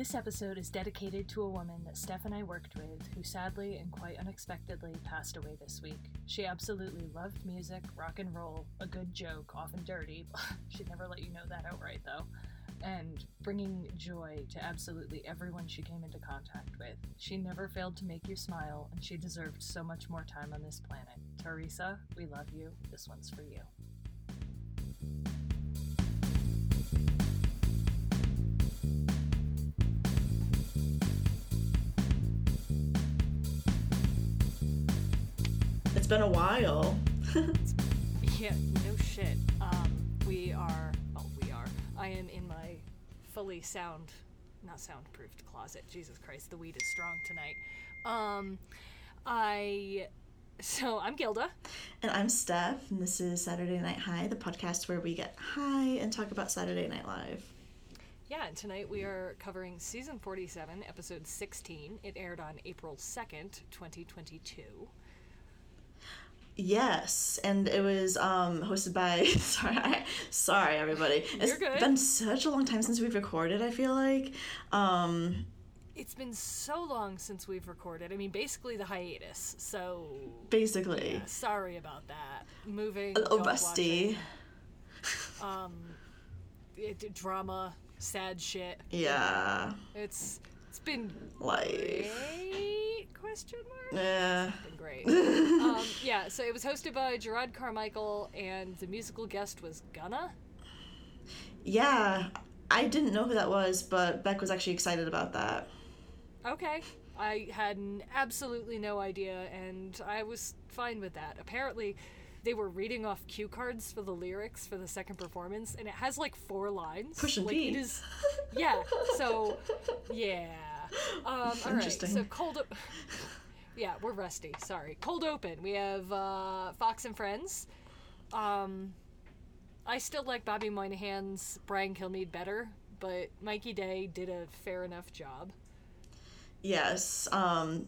This episode is dedicated to a woman that Steph and I worked with who sadly and quite unexpectedly passed away this week. She absolutely loved music, rock and roll, a good joke, often dirty. She'd never let you know that outright though. And bringing joy to absolutely everyone she came into contact with. She never failed to make you smile, and she deserved so much more time on this planet. Teresa, we love you. This one's for you. Been a while. Yeah, no shit. Um, we are. Oh, we are. I am in my fully sound, not soundproofed closet. Jesus Christ, the weed is strong tonight. Um, I. So I'm Gilda. And I'm Steph, and this is Saturday Night High, the podcast where we get high and talk about Saturday Night Live. Yeah, and tonight we are covering season 47, episode 16. It aired on April 2nd, 2022. Yes, and it was um, hosted by. Sorry, sorry, everybody. It's good. been such a long time since we've recorded. I feel like. Um, It's been so long since we've recorded. I mean, basically the hiatus. So, basically, yeah, sorry about that. Moving. a little rusty. watching, it, drama, sad shit. Yeah, It's it's been life. great? Question mark. Yeah. Been great. um, yeah. So it was hosted by Jerrod Carmichael, and the musical guest was Gunna. Yeah, I didn't know who that was, but Beck was actually excited about that. Okay. I had absolutely no idea, and I was fine with that. Apparently, they were reading off cue cards for the lyrics for the second performance, and it has like four lines. Push and like, P. It is, yeah. So, yeah. Um, all right. So cold. O- yeah, we're rusty. Sorry. Cold open. We have uh, Fox and Friends. Um, I still like Bobby Moynihan's Brian Kilmeade better, but Mikey Day did a fair enough job. Yes. Um,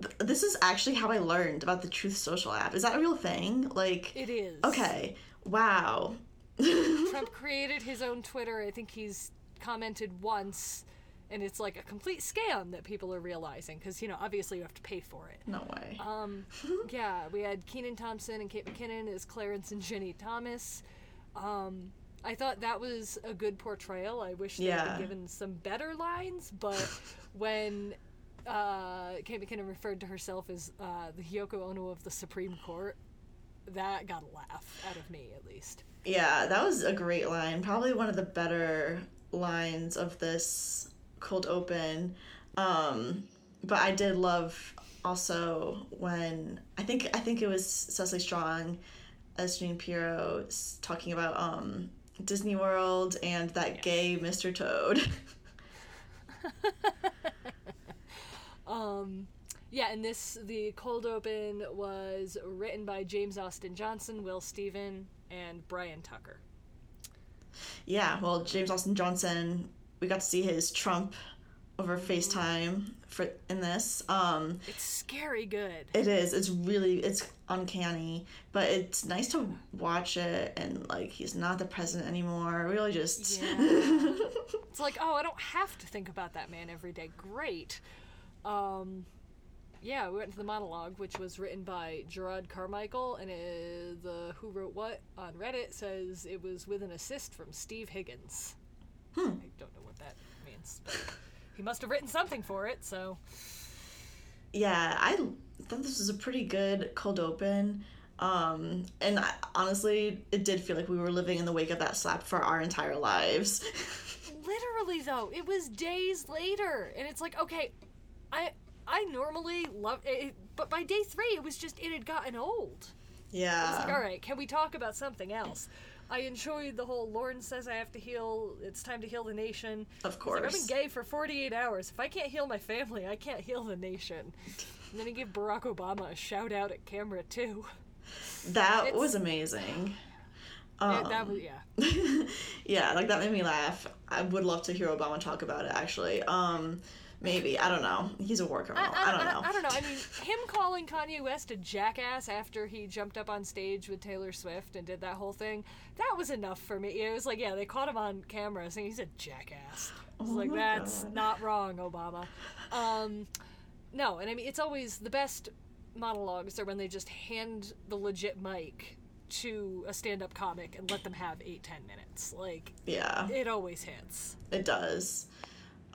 th- this is actually how I learned about the Truth Social app. Is that a real thing? Like, It is. okay, wow. Trump created his own Twitter. I think he's commented once, and it's like a complete scam that people are realizing because you know obviously you have to pay for it. No way. Um, yeah, we had Kenan Thompson and Kate McKinnon as Clarence and Ginni Thomas. Um, I thought that was a good portrayal. I wish they had Yeah. been given some better lines, but when uh, Kate McKinnon referred to herself as uh, the Yoko Ono of the Supreme Court, that got a laugh out of me at least. yeah, that was a great line. Probably one of the better lines of this cold open. Um, but I did love also when I think I think it was Cecily Strong as Jeanine Pirro talking about um, Disney World and that gay Mr. Toad. um, Yeah, and this the cold open was written by James Austin Johnson, Will Stephen, and Brian Tucker. Yeah, well, James Austin Johnson, we got to see his Trump over FaceTime for in this. Um, It's scary good. it is. It's really it's uncanny, but it's nice to watch it and like he's not the president anymore. Really just Yeah. it's like, oh, I don't have to think about that man every day. Great. Um, yeah, we went to the monologue, which was written by Jerrod Carmichael, and uh the Who Wrote What on Reddit says it was with an assist from Steve Higgins. Hmm. I don't know what that means, but he must have written something for it, so. yeah, I thought this was a pretty good cold open. Um, and I, honestly, it did feel like we were living in the wake of that slap for our entire lives. literally though it was days later and it's like okay i i normally love it but by day three it was just it had gotten old yeah. it's like all right can we talk about something else i enjoyed the whole lauren says i have to heal it's time to heal the nation Of course. like, i've been gay for 48 hours if i can't heal my family i can't heal the nation and then he gave barack obama a shout out at camera too That It's- was amazing. Yeah, that was yeah yeah, like that made me laugh. I would love to hear Obama talk about it actually. Um Maybe I don't know. He's a war criminal. I, I, I don't know. I, I, don't know. I mean, him calling Kanye West a jackass after he jumped up on stage with Taylor Swift and did that whole thing, that was enough for me. It was like, yeah, they caught him on camera saying he's a jackass. I was oh like, that's God. not wrong, Obama. Um, no, and I mean, it's always the best monologues are when they just hand the legit mic to a stand-up comic and let them have eight ten minutes like yeah it always hits it does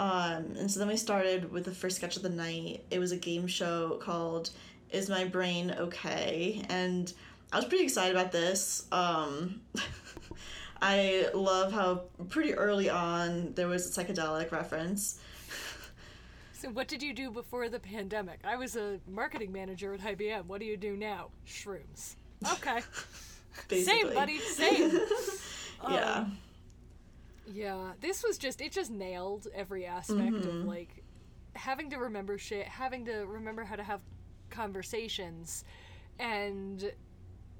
um, and so then we started with the first sketch of the night it was a game show called is my brain okay and i was pretty excited about this um, i love how pretty early on there was a psychedelic reference so what did you do before the pandemic? I was a marketing manager at IBM. What do you do now? Shrooms. Okay. same, buddy. Same. yeah. Um, yeah. This was just it just nailed every aspect mm-hmm. of like having to remember shit, having to remember how to have conversations, and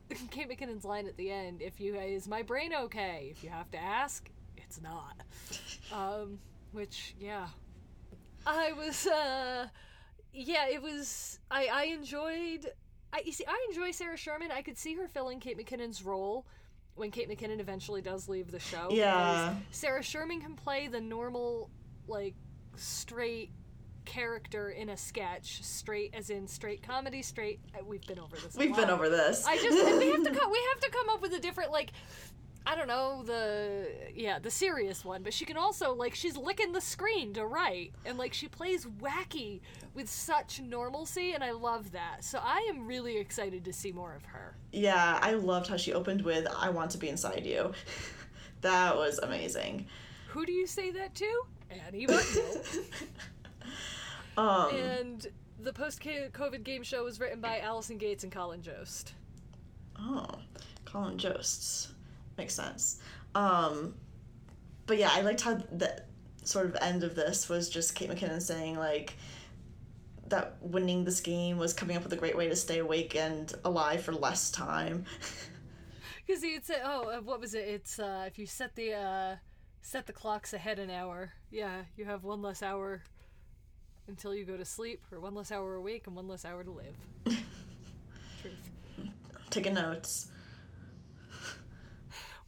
Kate McKinnon's line at the end: "If you is my brain okay? If you have to ask, it's not." um, which yeah, I was uh yeah, it was I I enjoyed I you see I enjoy Sarah Sherman. I could see her filling Kate McKinnon's role when Kate McKinnon eventually does leave the show. Yeah. Sarah Sherman can play the normal like straight character in a sketch, straight as in straight comedy, straight. Uh, we've been over this. We've been over this. I just we have to. We have to come up with a different like I don't know the yeah the serious one, but she can also like she's licking the screen to write, and like she plays wacky with such normalcy, and I love that. So I am really excited to see more of her. Yeah, I loved how she opened with "I want to be inside you." that was amazing. Who do you say that to? Annie um, and the post-COVID game show was written by Allison Gates and Colin Jost. Oh, Colin Jost makes sense. Um, but yeah, I liked how the sort of end of this was just Kate McKinnon saying like that winning this game was coming up with a great way to stay awake and alive for less time. Because he'd say, "Oh, uh, what was it? It's uh, if you set the uh, set the clocks ahead an hour, yeah, you have one less hour until you go to sleep, or one less hour awake and one less hour to live." Truth. Taking notes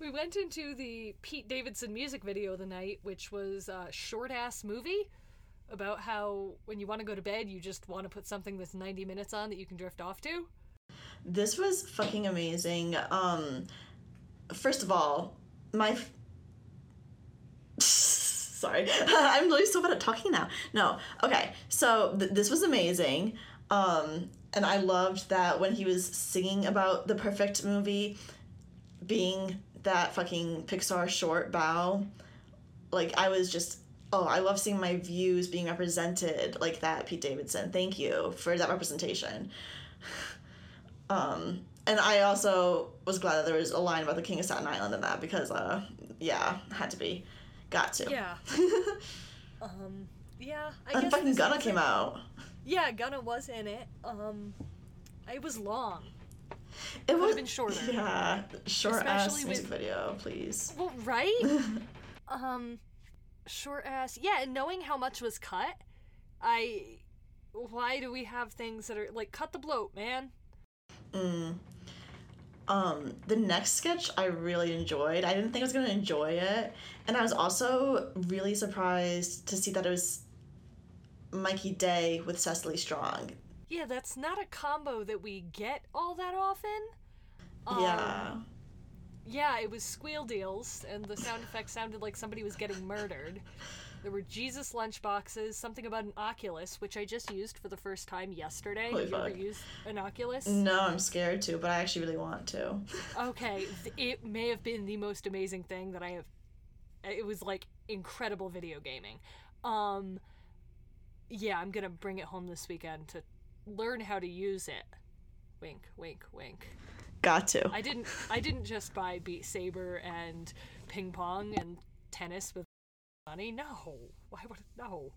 we went into the Pete Davidson music video of the night, which was a short ass movie about how when you want to go to bed, you just want to put something that's 90 minutes on that you can drift off to. This was fucking amazing. Um, first of all, my. F- Sorry, I'm really so bad at talking now. No, okay, so th- this was amazing. Um, and I loved that when he was singing about the perfect movie being that fucking Pixar short Bao, like I was just oh, I love seeing my views being represented like that, Pete Davidson. Thank you for that representation. um, and I also was glad that there was a line about the King of Staten Island in that because, uh, yeah, had to be, got to. Yeah. um, yeah. I and fucking Gunna came out. Yeah, Gunna was in it. Um, it was long. It would have been shorter. Yeah, short Especially ass music with, video, please. Well, right? um, short ass. Yeah, and knowing how much was cut, I. Why do we have things that are like cut the bloat, man? Mm. Um, the next sketch I really enjoyed. I didn't think I was gonna enjoy it, and I was also really surprised to see that it was Mikey Day with Cecily Strong yeah, that's not a combo that we get all that often. Um, yeah. Yeah, it was squeal deals, and the sound effects sounded like somebody was getting murdered. There were Jesus lunchboxes, something about an Oculus, which I just used for the first time yesterday. Holy Have you fuck. ever used an Oculus? No, I'm scared to, but I actually really want to. okay, it may have been the most amazing thing that I have. It was like incredible video gaming. Um, yeah, I'm gonna bring it home this weekend to learn how to use it. Wink, wink, wink. Got to. I didn't. I didn't just buy Beat Saber and ping pong and tennis with money. No, why would no?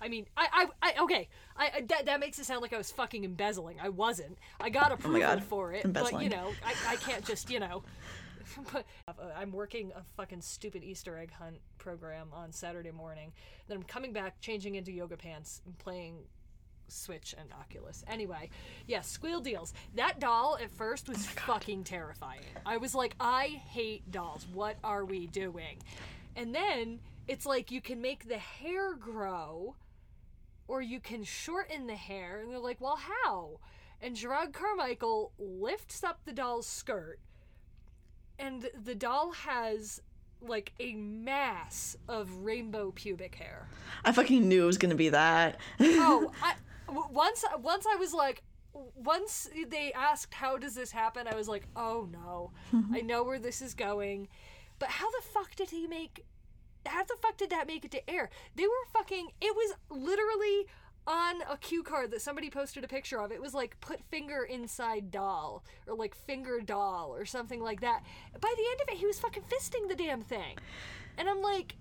I mean, I, I, I okay. I, I that, that makes it sound like I was fucking embezzling. I wasn't. I got oh approval oh for it, Embezzling. but you know, I, I can't just you know but uh, I'm working a fucking stupid Easter egg hunt program on Saturday morning. Then I'm coming back, changing into yoga pants, and playing Switch and Oculus. Anyway, yeah, Squeal Deals. That doll at first was fucking terrifying. I was like, I hate dolls. What are we doing? And then it's like you can make the hair grow or you can shorten the hair. And they're like, well, how? And Jerrod Carmichael lifts up the doll's skirt, and the doll has like a mass of rainbow pubic hair. I fucking knew it was gonna be that. oh, I, once once I was like, once they asked how does this happen, I was like, oh no, mm-hmm. I know where this is going. But how the fuck did he make? How the fuck did that make it to air? They were fucking. It was literally on a cue card that somebody posted a picture of. It was like put finger inside doll or like finger doll or something like that. By the end of it, he was fucking fisting the damn thing, and I'm like,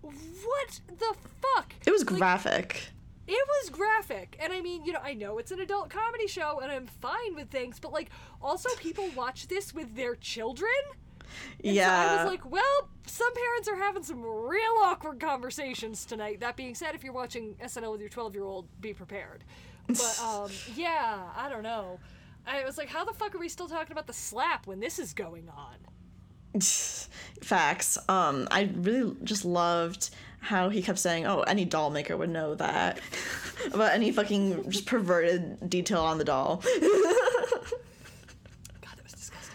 what the fuck? It was Like, graphic. It was graphic. And i mean you know i know it's an adult comedy show and i'm fine with things but like also people watch this with their children? And yeah. so i was like well some parents are having some real awkward conversations tonight. That being said if you're watching snl with your 12 year old be prepared. But um yeah i don't know. I was like how the fuck are we still talking about the slap when this is going on? Facts. Um, I really just loved how he kept saying, "Oh, any doll maker would know that," about any fucking just perverted detail on the doll. god that was disgusting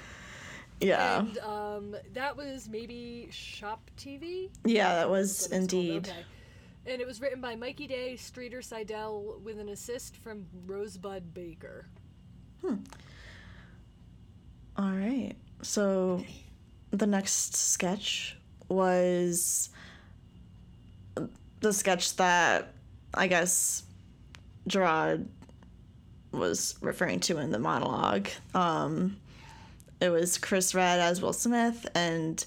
yeah, and um that was maybe shop tv yeah, that was indeed. okay. And it was written by Mikey Day, Streeter Seidel, with an assist from Rosebud Baker. Hmm. All right. So the next sketch was the sketch that I guess Jerrod was referring to in the monologue. Um, it was Chris Redd as Will Smith and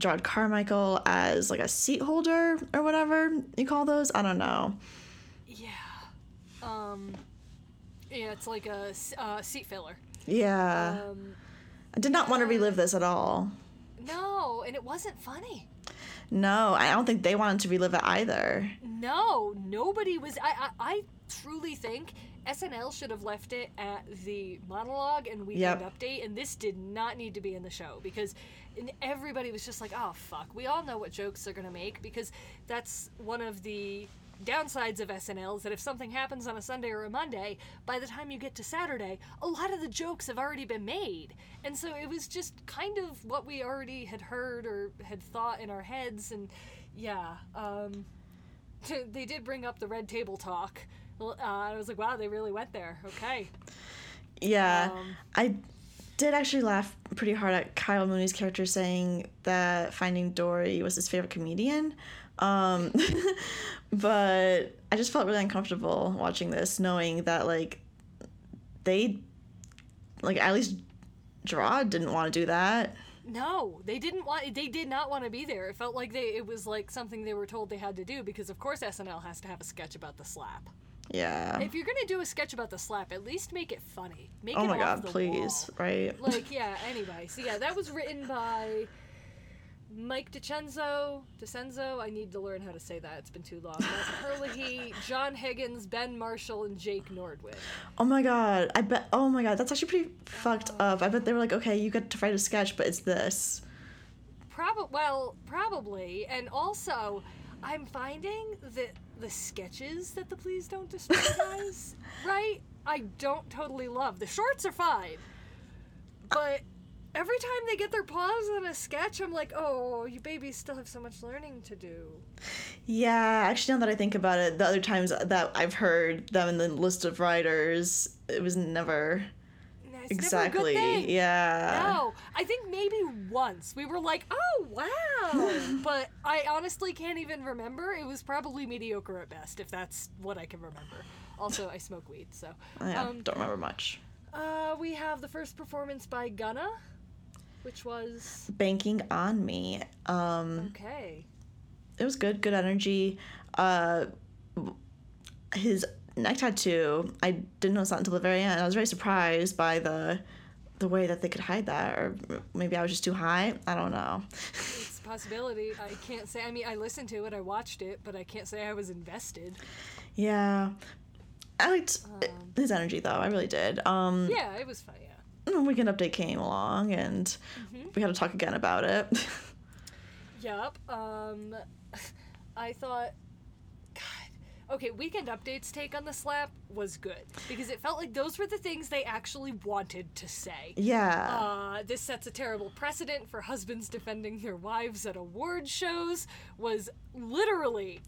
Jerrod Carmichael as like a seat holder or whatever you call those. I don't know. Yeah. Um. Yeah, it's like a uh, seat filler. Yeah. Um. I did not want to relive this at all. No, and it wasn't funny. No, I don't think they wanted to relive it either. No, nobody was. I. I, I truly think SNL should have left it at the monologue and weekend Yep. update, and this did not need to be in the show because everybody was just like, "Oh fuck." We all know what jokes they're gonna make because that's one of the downsides of SNL is that if something happens on a Sunday or a Monday, by the time you get to Saturday, a lot of the jokes have already been made. And so it was just kind of what we already had heard or had thought in our heads and yeah, um they did bring up the red table talk. Uh, I was like, wow, they really went there. Okay. Yeah. Um, I did actually laugh pretty hard at Kyle Mooney's character saying that Finding Dory was his favorite comedian. Um, but I just felt really uncomfortable watching this, knowing that, like, they, like, at least Jerrod didn't want to do that. No, they didn't want. They did not want to be there. It felt like they. It was like something they were told they had to do because, of course, SNL has to have a sketch about the slap. Yeah. If you're gonna do a sketch about the slap, at least make it funny. Make Oh it my god, please. wall. Right. Like, yeah. Anyway, so yeah, that was written by Mike DeCenzo. DeCenzo. I need to learn how to say that. It's been too long. Matt Herlihy, John Higgins, Ben Marshall, and Jake Nordwind. Oh my god. I bet. Oh my god. That's actually pretty fucked oh. up. I bet they were like, okay, you get to write a sketch, but it's this. Probably, well, probably, and also, I'm finding that the sketches that the Please Don't Destroy guys, right? I don't totally love. The shorts are fine, but every time they get their paws on a sketch, I'm like, oh, you babies still have so much learning to do. Yeah, actually, now that I think about it, the other times that I've heard them in the list of writers, it was never It's never exactly. thing. Yeah. No, I think maybe once we were like, "Oh wow," but I honestly can't even remember. It was probably mediocre at best, if that's what I can remember. Also, I smoke weed, so. Yeah, Um, don't remember much. uh, we have the first performance by Gunna, which was Banking on me. Um, okay. it was good, good energy. Uh, his neck tattoo, I didn't notice that until the very end. I was very surprised by the the way that they could hide that, or maybe I was just too high. I don't know. It's a possibility. I can't say. I mean, I listened to it, I watched it, but I can't say I was invested. Yeah, I liked his energy though. I really did. Um, Yeah, it was fun. Yeah. weekend update came along, and we had to talk again about it. yep. Um, I thought, God. Okay, weekend updates take on the slap was good because it felt like those were the things they actually wanted to say. yeah, Uh, this sets a terrible precedent for husbands defending their wives at award shows. Was literally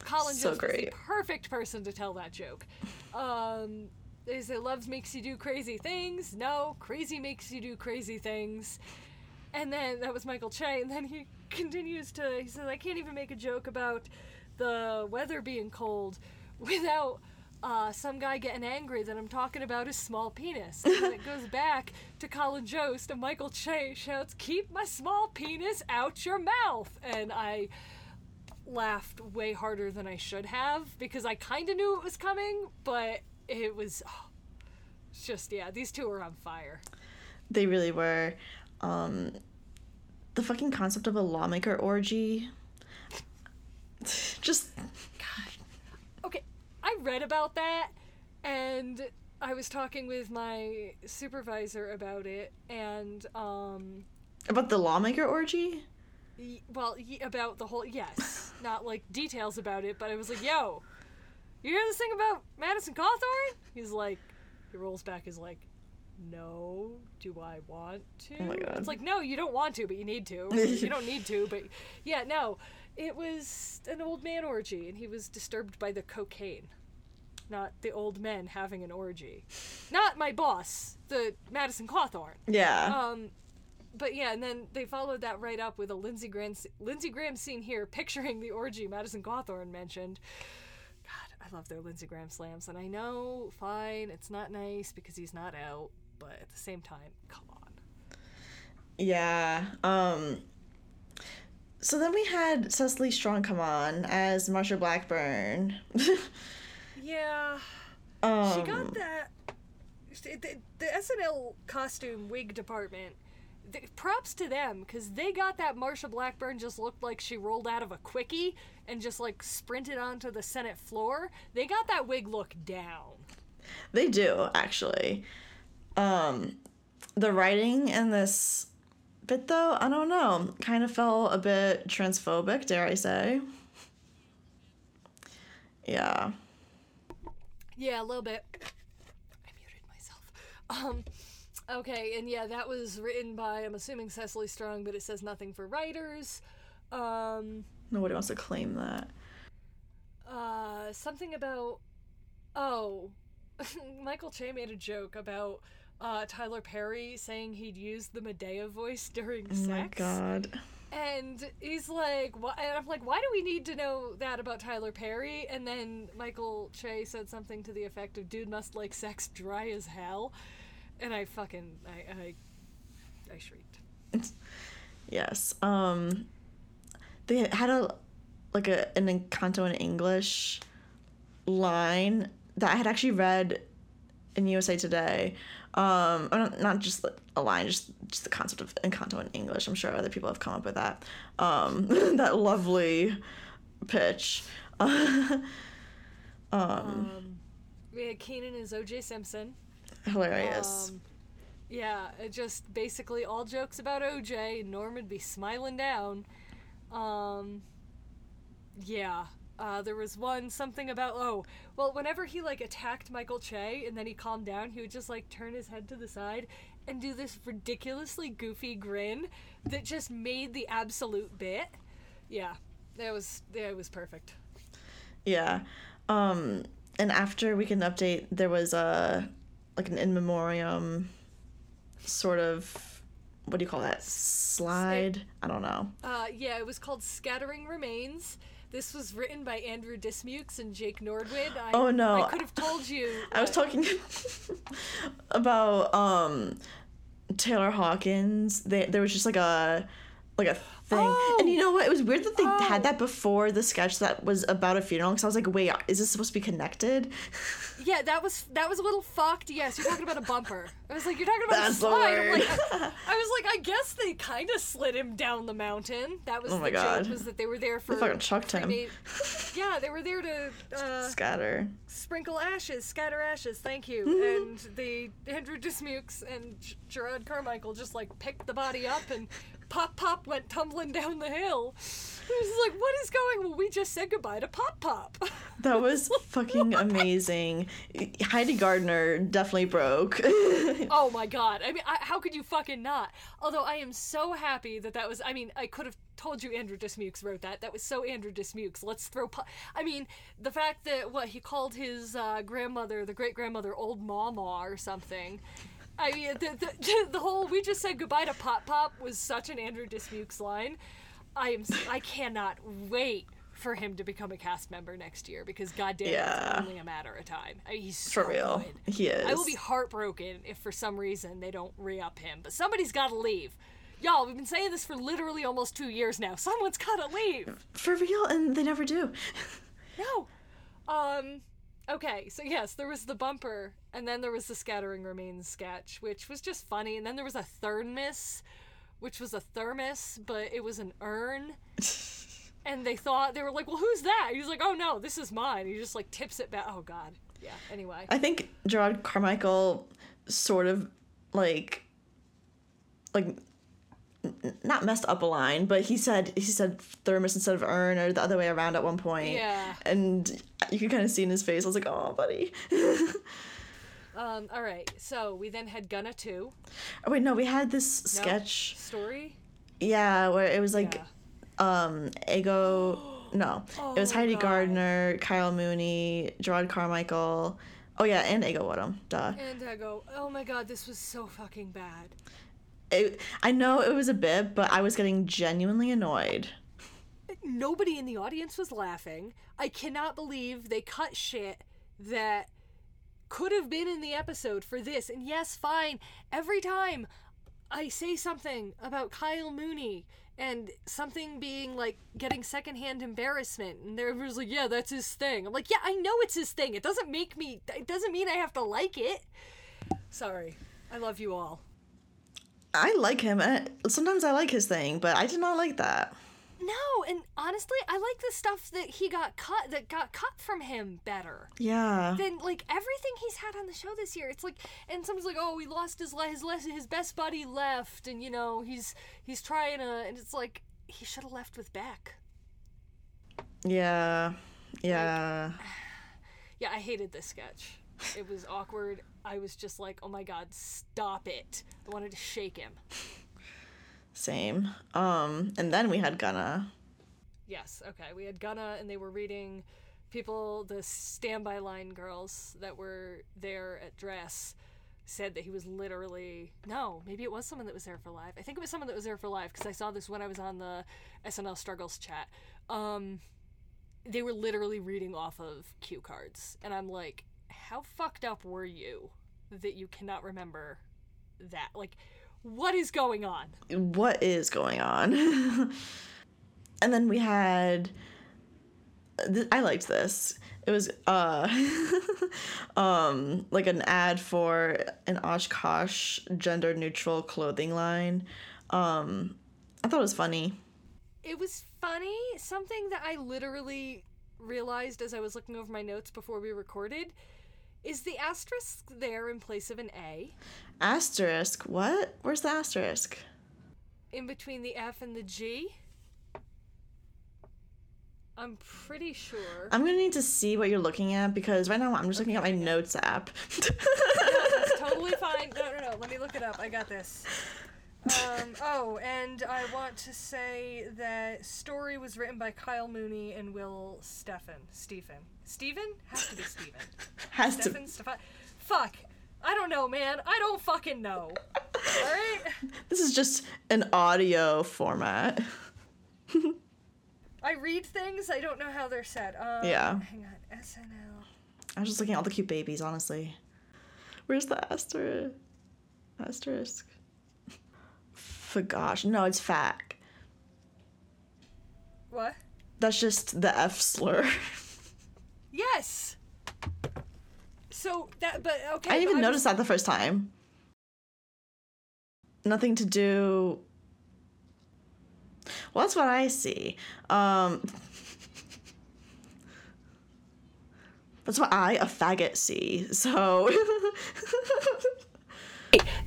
Colin So Jost was the great. perfect person to tell that joke. Um, is it love makes you do crazy things? No, crazy makes you do crazy things. And then that was Michael Che, and then he continues to he says I can't even make a joke about the weather being cold without uh, some guy getting angry that I'm talking about his small penis. And it goes back to Colin Jost, and Michael Che shouts, "Keep my small penis out your mouth!" And I laughed way harder than I should have because I kind of knew it was coming, but it was oh, just yeah. These two were on fire. they really were. Um, the fucking concept of a lawmaker orgy. Just God. Okay, I read about that and I was talking with my supervisor about it and um about the lawmaker orgy. y- well y- about the whole yes, not like details about it, but I was like, "Yo, you hear this thing about Madison Cawthorn?" He's like he rolls back his like no, do I want to? Oh my God. It's like, no, you don't want to, but you need to. you don't need to, but yeah, no. It was an old man orgy, and he was disturbed by the cocaine. Not the old men having an orgy. Not my boss, the Madison Cawthorn. Yeah. Um, but yeah, and then they followed that right up with a Lindsey Graham, Lindsey Graham scene here, picturing the orgy Madison Cawthorn mentioned. I love their Lindsey Graham slams, and I know, fine, it's not nice because he's not out, but at the same time, come on. Yeah. Um so then we had Cecily Strong come on as Marsha Blackburn. Yeah, um, she got that. The, the SNL costume wig department. The, props to them because they got that Marsha Blackburn just looked like she rolled out of a quickie and just like sprinted onto the Senate floor. They got that wig look down. They do, actually. Um the writing in this bit though, I don't know, kind of felt a bit transphobic, dare I say. Yeah. Yeah, a little bit. I muted myself. Um, okay, and yeah, that was written by I'm assuming Cecily Strong, but it says nothing for writers. Um, Nobody wants to claim that. uh, something about oh, Michael Che made a joke about uh, Tyler Perry saying he'd used the Madea voice during Oh sex. my god. And he's like, "Why?" And I'm like, "Why do we need to know that about Tyler Perry?" And then Michael Che said something to the effect of, "Dude must like sex dry as hell," and I fucking I I, I shrieked. Yes. Um they had a like a an Encanto in English line that I had actually read in USA Today. Um not, not just a line, just just the concept of Encanto in English. I'm sure other people have come up with that. Um that lovely pitch. um Um, we had Kenan as O.J. Simpson. Hilarious. Um, yeah, it just basically all jokes about OJ. and Norm would be smiling down. Um, yeah. Uh, there was one something about oh well whenever he like attacked Michael Che and then he calmed down he would just like turn his head to the side and do this ridiculously goofy grin that just made the absolute bit. Yeah, that was that was perfect. Yeah. Um and after Weekend Update there was a like an in memoriam sort of what do you call that? Slide? I don't know. Uh, yeah, it was called Scattering Remains. This was written by Andrew Dismukes and Jake Nordwind. I, Oh, no. I could have told you. I was talking about um Taylor Hawkins. They there was just like a like a thing. Oh! And you know what? It was weird that they Oh. had that before the sketch that was about a funeral. Because I was like, wait, is this supposed to be connected? Yeah, that was that was a little fucked. Yes, you're talking about a bumper. I was like, you're talking about That's a the slide. Like, I, I was like, I guess they kind of slid him down the mountain. That was Oh the my God. joke. Was that they were there for they fucking chucked him. Yeah, they were there to uh, Scatter. sprinkle ashes, scatter ashes. Thank you. Mm-hmm. and the Andrew Dismukes and Jerrod Carmichael just like picked the body up and pop pop went tumbling down the hill. It was like, what is going? Well, we just said goodbye to pop pop. That was fucking amazing. Heidi Gardner definitely broke. Oh my god. I mean, I, how could you fucking not? Although I am so happy that that was. I mean, I could have told you Andrew Dismukes wrote that. That was so Andrew Dismukes. Let's throw. Po- I mean, the fact that what he called his uh, grandmother, the great grandmother, old mama or something. I mean, the, the, the whole we just said goodbye to Pop Pop was such an Andrew Dismukes line. I am. I cannot wait for him to become a cast member next year because goddamn, Yeah. it's only a matter of time. I mean, he's so For real. good. He is. I will be heartbroken if for some reason they don't re up him. But somebody's got to leave. Y'all, we've been saying this for literally almost two years now. Someone's got to leave. For real, and they never do. No. Um. Okay, so yes, there was the bumper, and then there was the scattering remains sketch, which was just funny, and then there was a thermos, which was a thermos, but it was an urn. And they thought they were like, "Well, who's that?" He's like, "Oh no, this is mine." He just like tips it back. Oh god, yeah. Anyway, I think Jerrod Carmichael sort of like like not messed up a line, but he said he said thermos instead of urn or the other way around at one point. Yeah. And you could kind of see in his face. I was like, "Oh, buddy." um, all right. So we then had Gunna two oh wait, no, we had this No? sketch. story. Yeah, where it was like Yeah. um Ego no. it was Oh, Heidi God. Gardner, Kyle Mooney, Jerrod Carmichael. Oh yeah, and Ego Nwodim. Duh. And Ego. oh my god, this was so fucking bad. It, I know it was a bit, but I was getting genuinely annoyed. Nobody in the audience was laughing. I cannot believe they cut shit that could have been in the episode for this. And yes, fine. Every time I say something about Kyle Mooney and something being like getting secondhand embarrassment, and they're just like, yeah, that's his thing. I'm like, yeah, I know it's his thing. It doesn't make me, it doesn't mean I have to like it. Sorry. I love you all. I like him. and Sometimes I like his thing, but I did not like that. No, and honestly, I like the stuff that he got cut that got cut from him better Yeah. than like everything he's had on the show this year. It's like, and someone's like, "Oh, he lost his his his best buddy left, and you know he's he's trying to," and it's like he should have left with Beck. Yeah. Yeah. Yeah, I hated this sketch. It was awkward. I was just like, "Oh my god, stop it!" I wanted to shake him. Same. Um, and then we had Gunna. Yes, okay. We had Gunna, and they were reading people, the standby line girls that were there at dress said that he was literally no maybe it was someone that was there for live i think it was someone that was there for live because i saw this when i was on the snl struggles chat um they were literally reading off of cue cards and i'm like how fucked up were you that you cannot remember that like what is going on What is going on? and then we had. I liked this. It was uh, um, like an ad for an Oshkosh gender neutral clothing line. Um, I thought it was funny. It was funny. Something that I literally realized as I was looking over my notes before we recorded is the asterisk there in place of an A Asterisk. What? Where's the asterisk? in between the F and the G. I'm pretty sure. I'm gonna need to see what you're looking at because right now I'm just looking at my notes app. That's totally fine. No, no, no. Let me look it up. I got this. Um, oh, and I want to say that story was written by Kyle Mooney and Will Stephen. Stephen. Stephen? Has to be Stephen. Has to. Stephen? Stephen? Fuck. I don't know, man. I don't fucking know. Alright? This is just an audio format. I read things, I don't know how they're said. Um, Yeah. Hang on. SNL. I was just looking at all the cute babies, honestly. Where's the asterisk? Asterisk. For gosh, no, it's fact. What? That's just the F slur. Yes. So that, but okay. I didn't even notice that the first time. Nothing to do. Well, that's what I see. Um, that's what I, a faggot, see. So.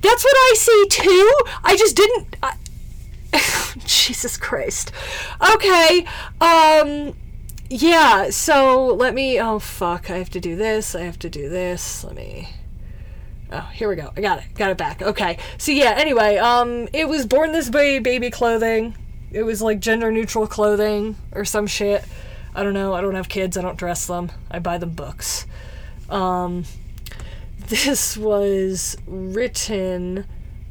That's what I see too. I just didn't. I... Jesus Christ. Okay. Um. Yeah. So let me. Oh fuck! I have to do this. I have to do this. Let me. Oh, here we go. I got it. Got it back. Okay. So yeah. Anyway, um, it was born this way baby clothing. It was like gender neutral clothing or some shit. I don't know. I don't have kids. I don't dress them. I buy them books. Um, this was written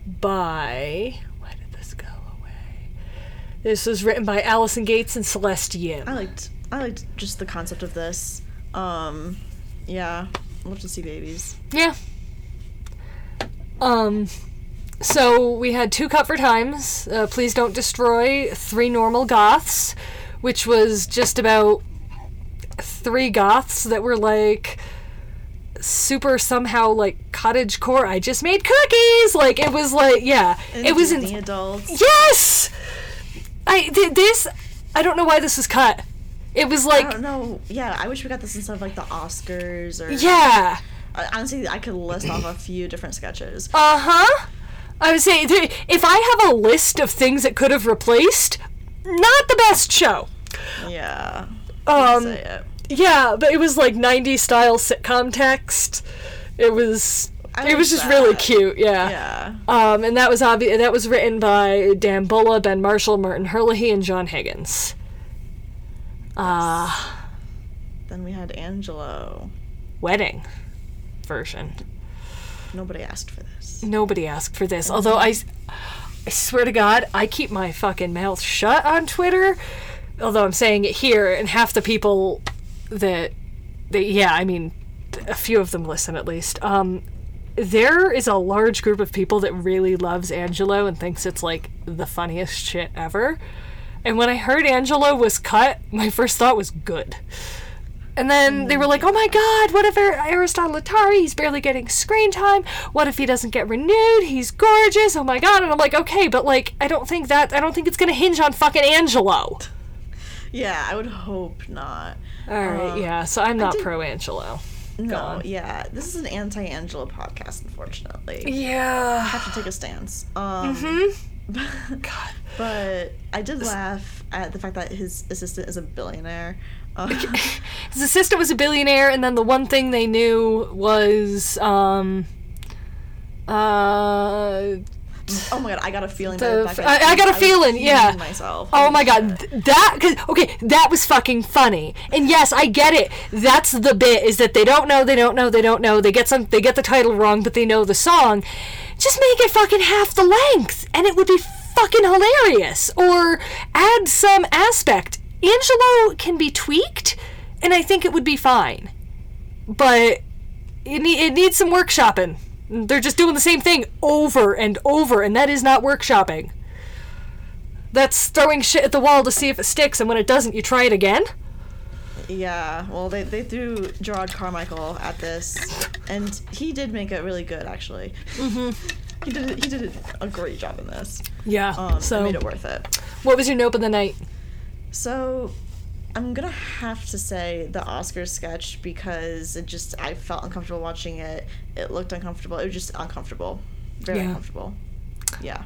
by. Why did this go away? This was written by Allison Gates and Celeste Yim. I liked I liked just the concept of this. Um, yeah, love to see babies. Yeah. Um, so we had two cut for times. Uh, Please don't destroy three normal goths, which was just about three goths that were like super somehow like cottage core. I just made cookies. Like it was like yeah, And it was in adults. yes. I th- this I don't know why this was cut. It was like I don't know. Yeah, I wish we got this instead of like the Oscars or. yeah. Honestly, I could list off a few different sketches. Uh huh. I would say if I have a list of things that could have replaced, not the best show. Yeah. Um. Yeah, but it was like '90s style sitcom text. It was. I it was just really cute, yeah. Yeah. Um, and that was obvious. That was written by Dan Bulla, Ben Marshall, Martin Herlihy, and John Higgins. Uh, Then we had Angelo. wedding version. Nobody asked for this. Nobody asked for this. Although I, I swear to God, I keep my fucking mouth shut on Twitter. Although I'm saying it here, and half the people that, that yeah, I mean, a few of them listen at least. Um, there is a large group of people that really loves Angelo and thinks it's like the funniest shit ever. And when I heard Angelo was cut, my first thought was good. And then they were like, "Oh my God! What if Aristotle Athari? He's barely getting screen time. What if he doesn't get renewed? He's gorgeous. Oh my God!" And I'm like, "Okay, but like, I don't think that. I don't think it's gonna hinge on fucking Angelo." Yeah, I would hope not. All right, Um, yeah. So I'm not pro Angelo. No, yeah. This is an anti-Angelo podcast, unfortunately. Yeah. I have to take a stance. Um, Mm-hmm. God. but I did laugh at the fact that his assistant is a billionaire. Uh, His assistant was a billionaire, and then the one thing they knew was, um, uh, oh my god, I got a feeling. The by the f- I- I got a feeling, yeah. Myself. Oh my Holy god, that cause, okay, that was fucking funny. And yes, I get it. That's the bit is that they don't know, they don't know, they don't know. They get some they get the title wrong, but they know the song. Just make it fucking half the length and it would be fucking hilarious or add some aspect. Angelo can be tweaked and I think it would be fine. But it, ne- it needs some workshopping. They're just doing the same thing over and over, and that is not workshopping. That's throwing shit at the wall to see if it sticks, and when it doesn't, you try it again? Yeah, well, they, they threw Jerrod Carmichael at this, and he did make it really good, actually. Mm-hmm. he did he did a great job in this. Yeah. Um, so, made it worth it. what was your nope of the night? So, I'm gonna have to say the Oscar sketch because it just I felt uncomfortable watching it. It looked uncomfortable. It was just uncomfortable, very Yeah. uncomfortable. Yeah.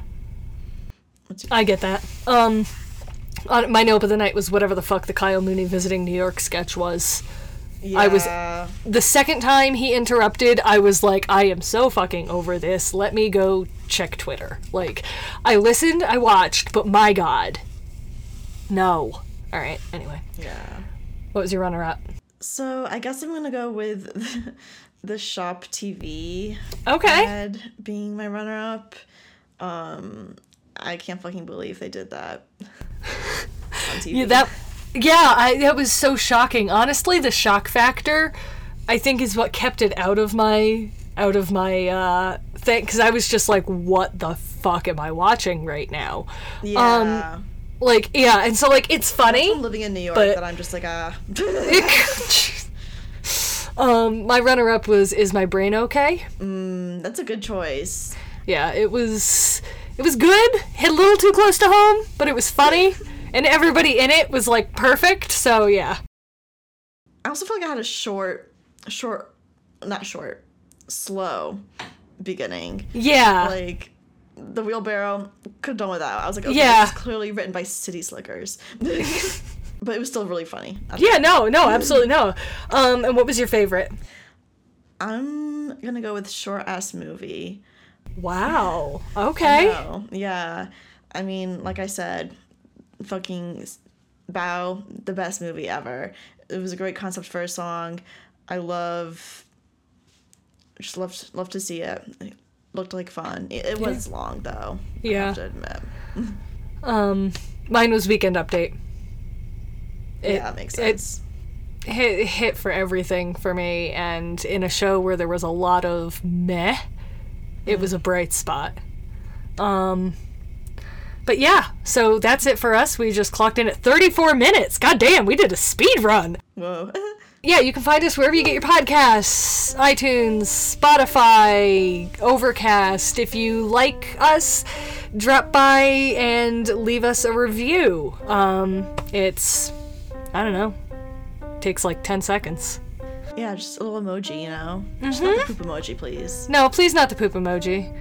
I get that. Um, on, my nope of the night was whatever the fuck the Kyle Mooney visiting New York sketch was. Yeah. I was- The second time he interrupted, I was like, I am so fucking over this. Let me go check Twitter. Like, I listened, I watched, but my god. No. Alright, anyway. Yeah. What was your runner up? So I guess I'm gonna go with the Shop TV Okay. being my runner-up. Um, I can't fucking believe they did that on TV. Yeah, that yeah, I that was so shocking. Honestly, the shock factor I think is what kept it out of my out of my uh thing cuz I was just like what the fuck am I watching right now? yeah. Like yeah, and so like it's funny. I'm living in New York but- that I'm just like ah. um, my runner-up was "Is My Brain Okay?" Mm, that's a good choice. Yeah, it was it was good. Hit a little too close to home, but it was funny, and everybody in it was like perfect. So yeah, I also feel like I had a short, short, not short, slow beginning. yeah, Like the wheelbarrow could have done without. I was like, okay, Yeah. is clearly written by City Slickers, but it was still really funny. yeah. No, no, absolutely no. Um, and what was your favorite? I'm gonna go with short ass movie. Wow. Okay. No, yeah. I mean, like I said, fucking Bao, the best movie ever. It was a great concept for a song. I love, just loved love to see it. Looked like fun. It, it was long though. I Yeah. have to admit. Um, mine was Weekend Update. It- yeah, that makes it- sense. hit hit for everything for me and in a show where there was a lot of meh it was a bright spot um but yeah so that's it for us we just clocked in at 34 minutes god damn we did a speed run Whoa. yeah you can find us wherever you get your podcasts. itunes spotify overcast. If you like us drop by and leave us a review. Um it's i don't know takes like 10 seconds. Yeah, just a little emoji, you know. Just not the poop emoji, please. no please not the poop emoji.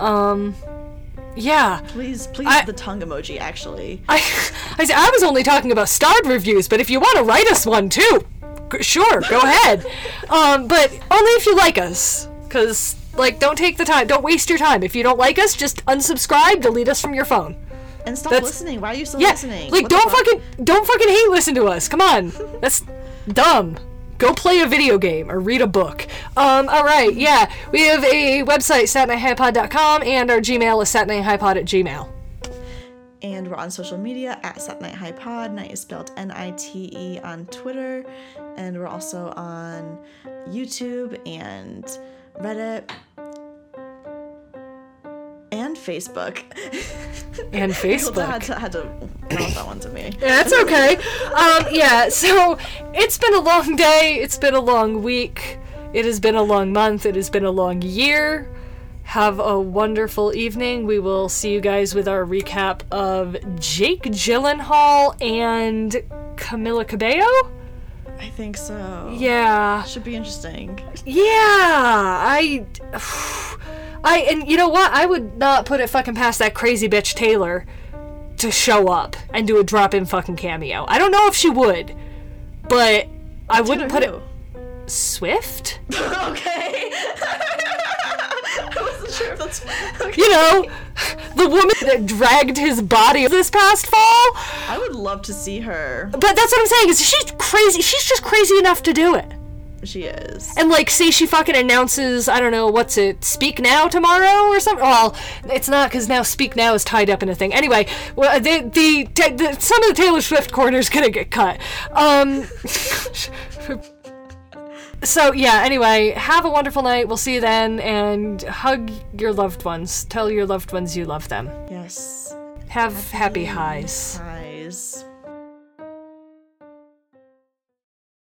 Um yeah. Please, please, I- the tongue emoji. Actually, I, I, I was only talking about starred reviews, but if you want to write us one too, sure, go ahead. Um, but only if you like us, because like, don't take the time, don't waste your time. If you don't like us, just unsubscribe, delete us from your phone. and stop That's- listening. Why are you still Yeah, listening? like What don't fuck? fucking don't fucking hate listen to us. Come on, that's dumb. Go play a video game or read a book. Um, all right, yeah, we have a website, satnighthighpod.com, and our Gmail is satnighthighpod at gmail. And we're on social media at Sat Night High Pod. Night is spelled N I T E on Twitter. And we're also on YouTube and Reddit and Facebook. And Facebook. had to, had to mouth that one to me. Yeah, that's okay. Um, yeah, so it's been a long day. It's been a long week. It has been a long month. It has been a long year. Have a wonderful evening. We will see you guys with our recap of Jake Gyllenhaal and Camila Cabello. I think so. Yeah. Should be interesting. Yeah. I. I and you know what? I would not put it fucking past that crazy bitch Taylor to show up and do a drop in fucking cameo. I don't know if she would, but I wouldn't put it Swift. okay. I wasn't sure if that's. Okay. You know, the woman that dragged his body this past fall. I would love to see her. But that's what I'm saying is she's crazy. She's just crazy enough to do it. She is. And like, say she fucking announces, I don't know, what's it, Speak Now tomorrow or something? Well, it's not because now Speak Now is tied up in a thing. Anyway, well, the, the, the some of the Taylor Swift corner's gonna get cut. Um. so yeah. Anyway, have a wonderful night. We'll see you then, and hug your loved ones. Tell your loved ones you love them. Yes. Have happy highs. Eyes.